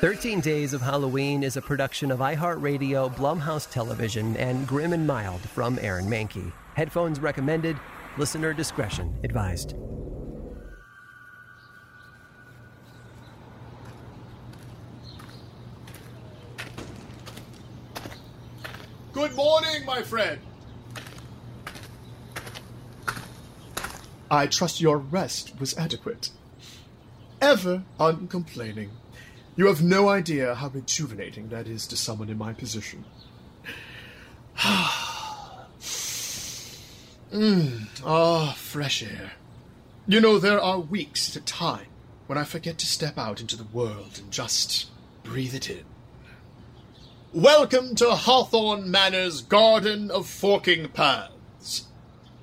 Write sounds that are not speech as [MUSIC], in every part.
13 Days of Halloween is a production of iHeartRadio, Blumhouse Television, and Grim and Mild from Aaron Mahnke. Headphones recommended. Listener discretion advised. Good morning, my friend. I trust your rest was adequate. Ever uncomplaining. You have no idea how rejuvenating that is to someone in my position. Mmm, [SIGHS] ah, fresh air. You know, there are weeks at a time when I forget to step out into the world and just breathe it in. Welcome to Hawthorne Manor's Garden of Forking Paths.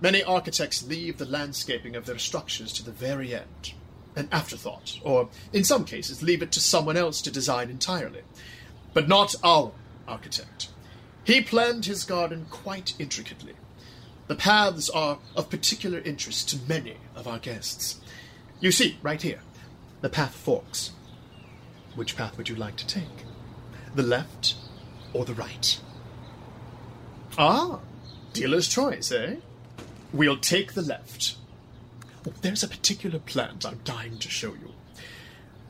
Many architects leave the landscaping of their structures to the very end. An afterthought, or in some cases, leave it to someone else to design entirely. But not our architect. He planned his garden quite intricately. The paths are of particular interest to many of our guests. You see, right here, the path forks. Which path would you like to take? The left or the right? Ah, dealer's choice, eh? We'll take the left. There's a particular plant I'm dying to show you.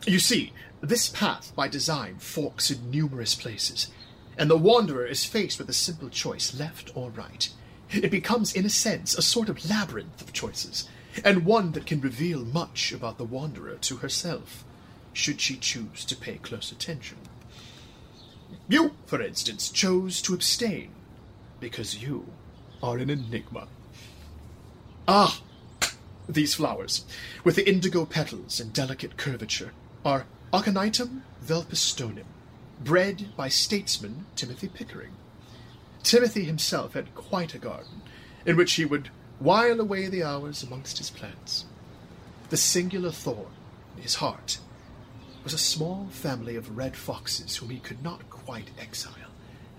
You see, this path by design forks in numerous places, and the wanderer is faced with a simple choice, left or right. It becomes, in a sense, a sort of labyrinth of choices, and one that can reveal much about the wanderer to herself, should she choose to pay close attention. You, for instance, chose to abstain because you are an enigma. Ah, these flowers, with the indigo petals and delicate curvature, are Aconitum velpistonum, bred by statesman Timothy Pickering. Timothy himself had quite a garden, in which he would while away the hours amongst his plants. The singular thorn in his heart was a small family of red foxes whom he could not quite exile,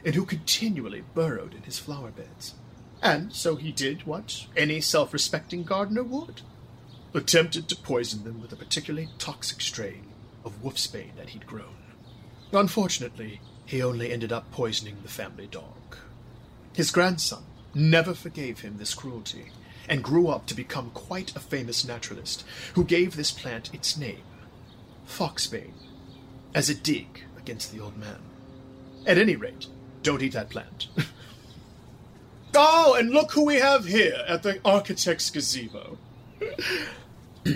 and who continually burrowed in his flower beds. And so he did what any self respecting gardener would attempted to poison them with a particularly toxic strain of wolfsbane that he'd grown. Unfortunately, he only ended up poisoning the family dog. His grandson never forgave him this cruelty and grew up to become quite a famous naturalist who gave this plant its name, foxbane, as a dig against the old man. At any rate, don't eat that plant. [LAUGHS] oh, and look who we have here at the architect's gazebo. [CLEARS THROAT]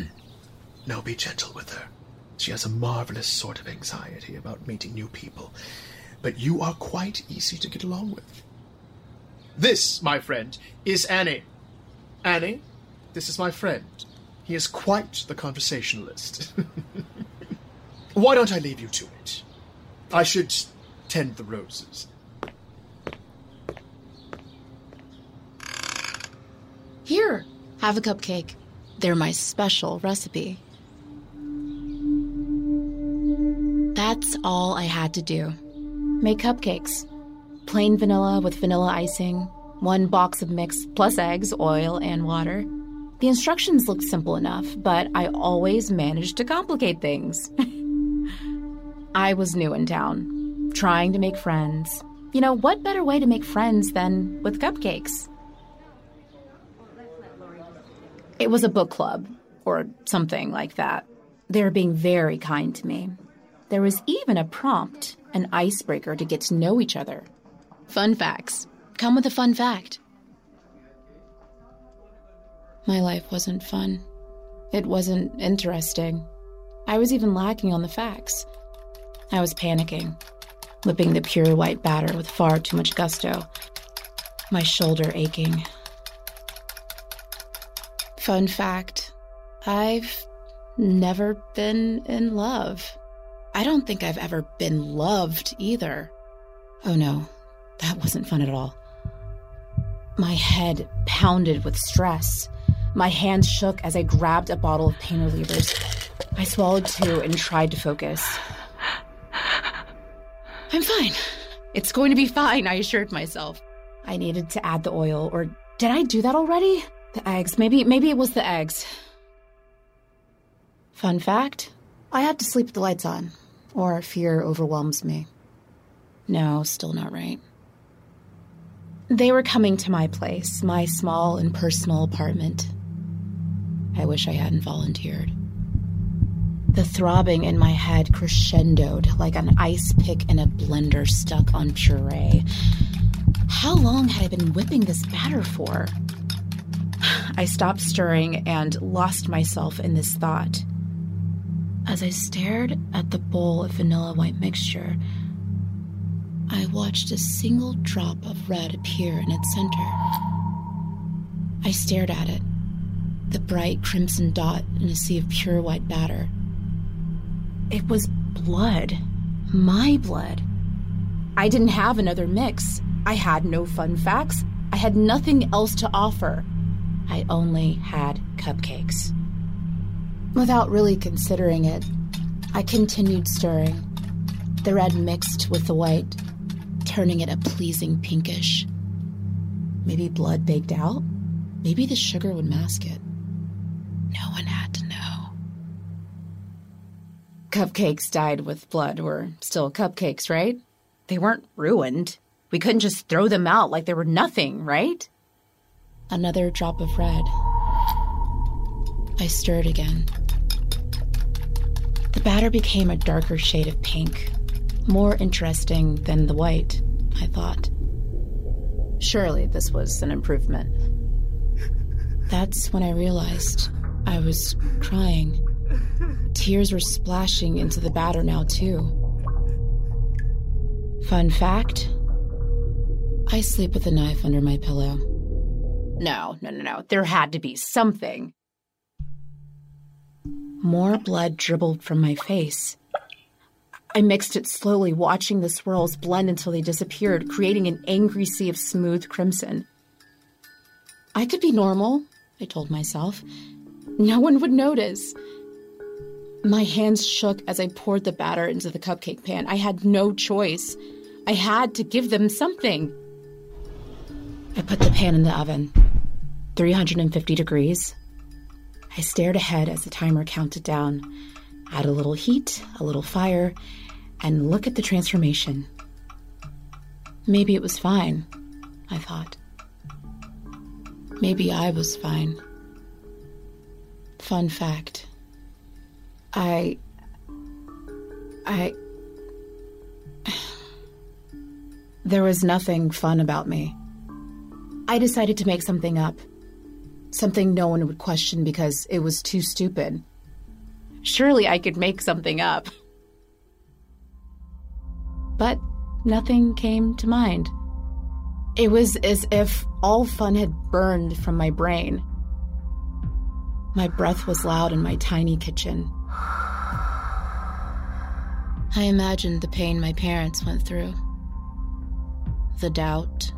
now be gentle with her. She has a marvelous sort of anxiety about meeting new people, but you are quite easy to get along with. This, my friend, is Annie. Annie, this is my friend. He is quite the conversationalist. [LAUGHS] Why don't I leave you to it? I should tend the roses. Here, have a cupcake. They're my special recipe. That's all I had to do. Make cupcakes. Plain vanilla with vanilla icing, one box of mix plus eggs, oil, and water. The instructions looked simple enough, but I always managed to complicate things. [LAUGHS] I was new in town, trying to make friends. You know, what better way to make friends than with cupcakes? It was a book club, or something like that. They were being very kind to me. There was even a prompt, an icebreaker to get to know each other. Fun facts. Come with a fun fact. My life wasn't fun. It wasn't interesting. I was even lacking on the facts. I was panicking, whipping the pure white batter with far too much gusto, my shoulder aching. Fun fact I've never been in love. I don't think I've ever been loved either. Oh no, that wasn't fun at all. My head pounded with stress. My hands shook as I grabbed a bottle of pain relievers. I swallowed two and tried to focus. I'm fine. It's going to be fine, I assured myself. I needed to add the oil, or did I do that already? The eggs. Maybe maybe it was the eggs. Fun fact, I had to sleep with the lights on, or fear overwhelms me. No, still not right. They were coming to my place, my small and personal apartment. I wish I hadn't volunteered. The throbbing in my head crescendoed like an ice pick in a blender stuck on puree. How long had I been whipping this batter for? I stopped stirring and lost myself in this thought. As I stared at the bowl of vanilla white mixture, I watched a single drop of red appear in its center. I stared at it, the bright crimson dot in a sea of pure white batter. It was blood. My blood. I didn't have another mix. I had no fun facts. I had nothing else to offer. I only had cupcakes. Without really considering it, I continued stirring. The red mixed with the white, turning it a pleasing pinkish. Maybe blood baked out? Maybe the sugar would mask it. No one had to know. Cupcakes dyed with blood were still cupcakes, right? They weren't ruined. We couldn't just throw them out like they were nothing, right? Another drop of red. I stirred again. The batter became a darker shade of pink, more interesting than the white, I thought. Surely this was an improvement. That's when I realized I was crying. Tears were splashing into the batter now, too. Fun fact I sleep with a knife under my pillow. No, no, no, no. There had to be something. More blood dribbled from my face. I mixed it slowly, watching the swirls blend until they disappeared, creating an angry sea of smooth crimson. I could be normal, I told myself. No one would notice. My hands shook as I poured the batter into the cupcake pan. I had no choice. I had to give them something. I put the pan in the oven, 350 degrees. I stared ahead as the timer counted down. Add a little heat, a little fire, and look at the transformation. Maybe it was fine, I thought. Maybe I was fine. Fun fact I. I. [SIGHS] There was nothing fun about me. I decided to make something up. Something no one would question because it was too stupid. Surely I could make something up. But nothing came to mind. It was as if all fun had burned from my brain. My breath was loud in my tiny kitchen. I imagined the pain my parents went through the doubt,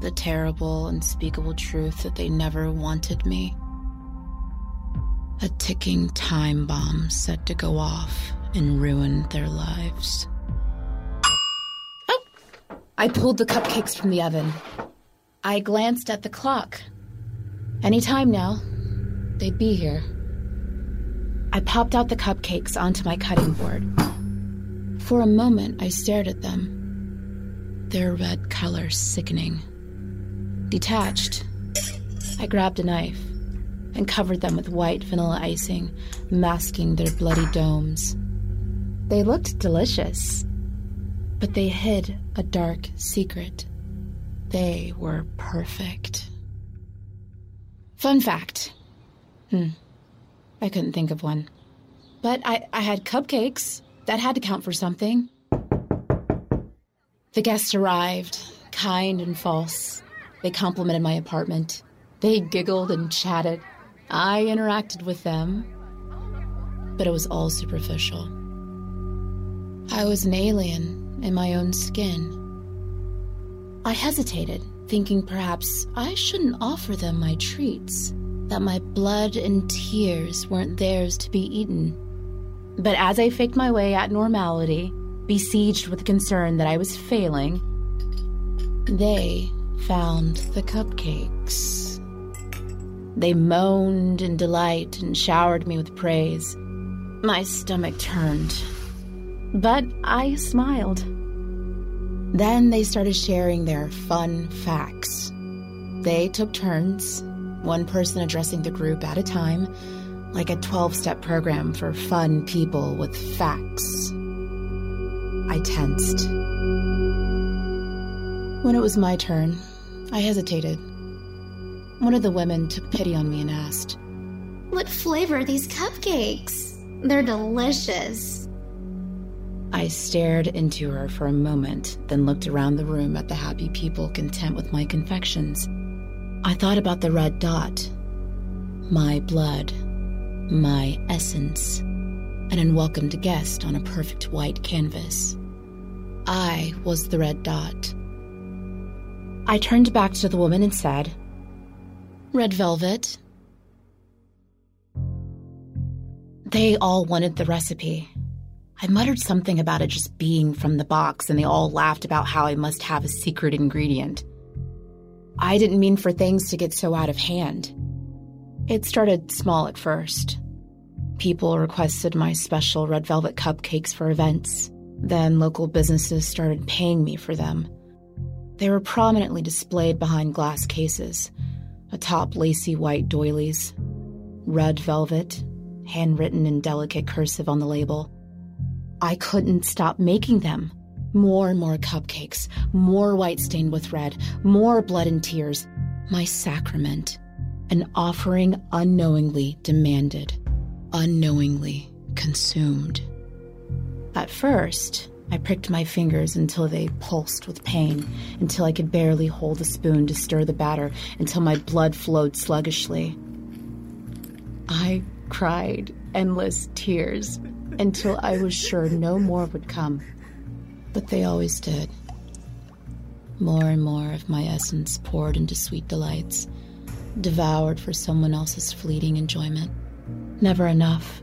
the terrible, unspeakable truth that they never wanted me. A ticking time bomb set to go off and ruin their lives. Oh! I pulled the cupcakes from the oven. I glanced at the clock. Any time now, they'd be here. I popped out the cupcakes onto my cutting board. For a moment, I stared at them their red color sickening. Detached, I grabbed a knife. and covered them with white vanilla icing, masking their bloody domes. They looked delicious, but they hid a dark secret. They were perfect. Fun fact. Hmm. I couldn't think of one. But I, I had cupcakes. That had to count for something. The guests arrived, kind and false. They complimented my apartment. They giggled and chatted. I interacted with them, but it was all superficial. I was an alien in my own skin. I hesitated, thinking perhaps I shouldn't offer them my treats, that my blood and tears weren't theirs to be eaten. But as I faked my way at normality, besieged with concern that I was failing, they found the cupcakes. They moaned in delight and showered me with praise. My stomach turned, but I smiled. Then they started sharing their fun facts. They took turns, one person addressing the group at a time, like a 12 step program for fun people with facts. I tensed. When it was my turn, I hesitated. One of the women took pity on me and asked, What flavor are these cupcakes? They're delicious. I stared into her for a moment, then looked around the room at the happy people content with my confections. I thought about the red dot. My blood. My essence. An unwelcomed guest on a perfect white canvas. I was the red dot. I turned back to the woman and said, Red velvet. They all wanted the recipe. I muttered something about it just being from the box, and they all laughed about how I must have a secret ingredient. I didn't mean for things to get so out of hand. It started small at first. People requested my special red velvet cupcakes for events. Then local businesses started paying me for them. They were prominently displayed behind glass cases, atop lacy white doilies, red velvet, handwritten in delicate cursive on the label. I couldn't stop making them. More and more cupcakes, more white stained with red, more blood and tears. My sacrament. An offering unknowingly demanded, unknowingly consumed. At first, I pricked my fingers until they pulsed with pain, until I could barely hold a spoon to stir the batter, until my blood flowed sluggishly. I cried endless tears until I was sure no more would come. But they always did. More and more of my essence poured into sweet delights, devoured for someone else's fleeting enjoyment. Never enough.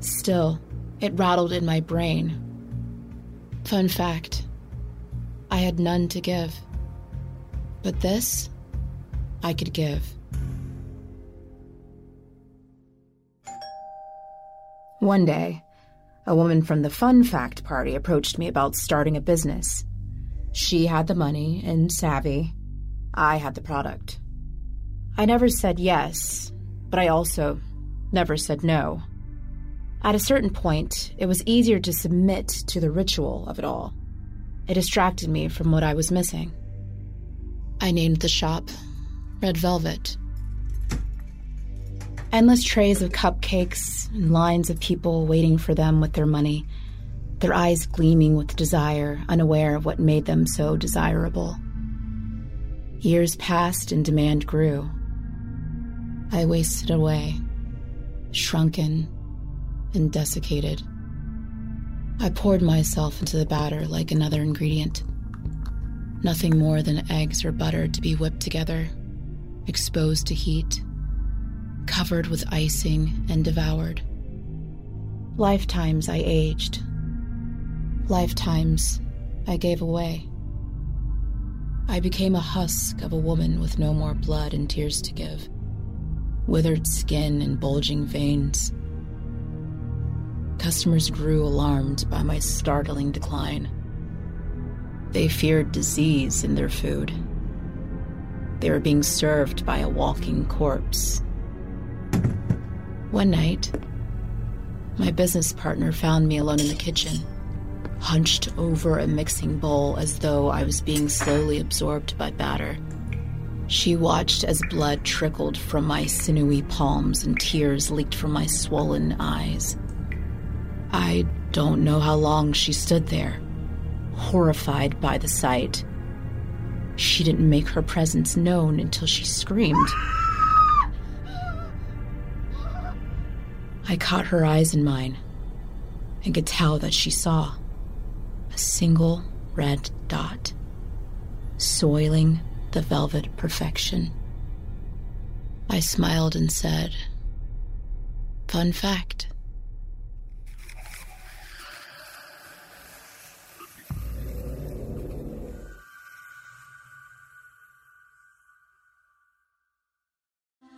Still, it rattled in my brain. Fun fact I had none to give. But this, I could give. One day, a woman from the Fun Fact Party approached me about starting a business. She had the money and savvy. I had the product. I never said yes, but I also never said no. At a certain point, it was easier to submit to the ritual of it all. It distracted me from what I was missing. I named the shop Red Velvet. Endless trays of cupcakes and lines of people waiting for them with their money, their eyes gleaming with desire, unaware of what made them so desirable. Years passed and demand grew. I wasted away, shrunken and desiccated. I poured myself into the batter like another ingredient. Nothing more than eggs or butter to be whipped together, exposed to heat covered with icing and devoured. Lifetimes I aged. Lifetimes I gave away. I became a husk of a woman with no more blood and tears to give, withered skin and bulging veins. Customers grew alarmed by my startling decline. They feared disease in their food. They were being served by a walking corpse One night, my business partner found me alone in the kitchen, hunched over a mixing bowl as though I was being slowly absorbed by batter. She watched as blood trickled from my sinewy palms and tears leaked from my swollen eyes. I don't know how long she stood there, horrified by the sight. She didn't make her presence known until she screamed. I caught her eyes in mine and could tell that she saw a single red dot, soiling the velvet perfection. I smiled and said, Fun fact.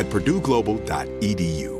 at purdueglobal.edu.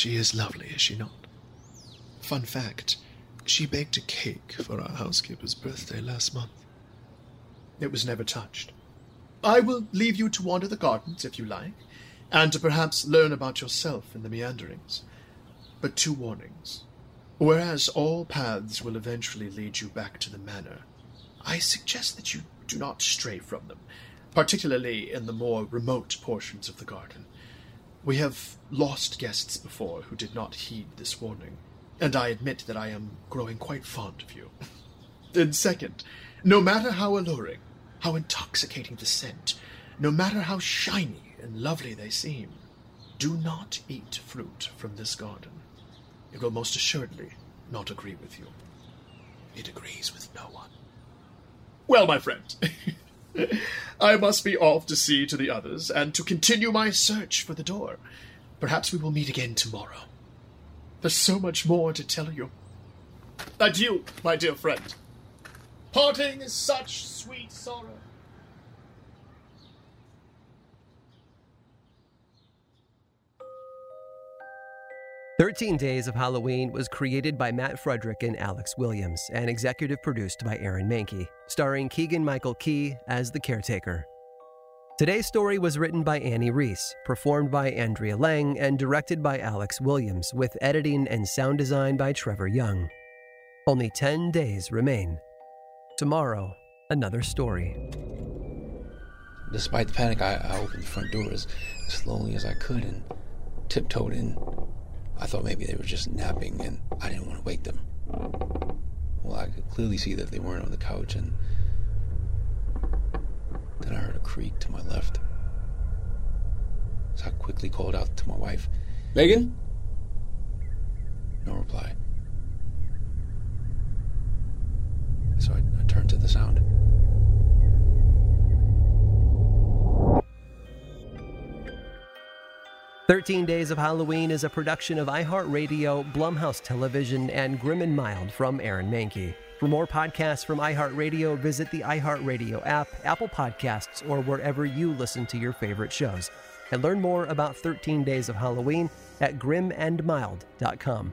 She is lovely, is she not? Fun fact she baked a cake for our housekeeper's birthday last month. It was never touched. I will leave you to wander the gardens if you like, and to perhaps learn about yourself in the meanderings. But two warnings. Whereas all paths will eventually lead you back to the manor, I suggest that you do not stray from them, particularly in the more remote portions of the garden. We have lost guests before who did not heed this warning, and I admit that I am growing quite fond of you. [LAUGHS] and second, no matter how alluring, how intoxicating the scent, no matter how shiny and lovely they seem, do not eat fruit from this garden. It will most assuredly not agree with you. It agrees with no one. Well, my friend, [LAUGHS] I must be off to see to the others and to continue my search for the door. Perhaps we will meet again tomorrow. There's so much more to tell you. Adieu, my dear friend. Parting is such sweet sorrow. Thirteen Days of Halloween was created by Matt Frederick and Alex Williams and executive produced by Aaron Mahnke, starring Keegan Michael Key as the caretaker. Today's story was written by Annie Reese, performed by Andrea Lang, and directed by Alex Williams, with editing and sound design by Trevor Young. Only 10 days remain. Tomorrow, another story. Despite the panic, I, I opened the front door as slowly as I could and tiptoed in. I thought maybe they were just napping and I didn't want to wake them. Well, I could clearly see that they weren't on the couch, and then I heard a creak to my left. So I quickly called out to my wife, Megan? No reply. So I, I turned to the sound. 13 Days of Halloween is a production of iHeartRadio, Blumhouse Television, and Grim and Mild from Aaron Mahnke. For more podcasts from iHeartRadio, visit the iHeartRadio app, Apple Podcasts, or wherever you listen to your favorite shows. And learn more about 13 Days of Halloween at grimandmild.com.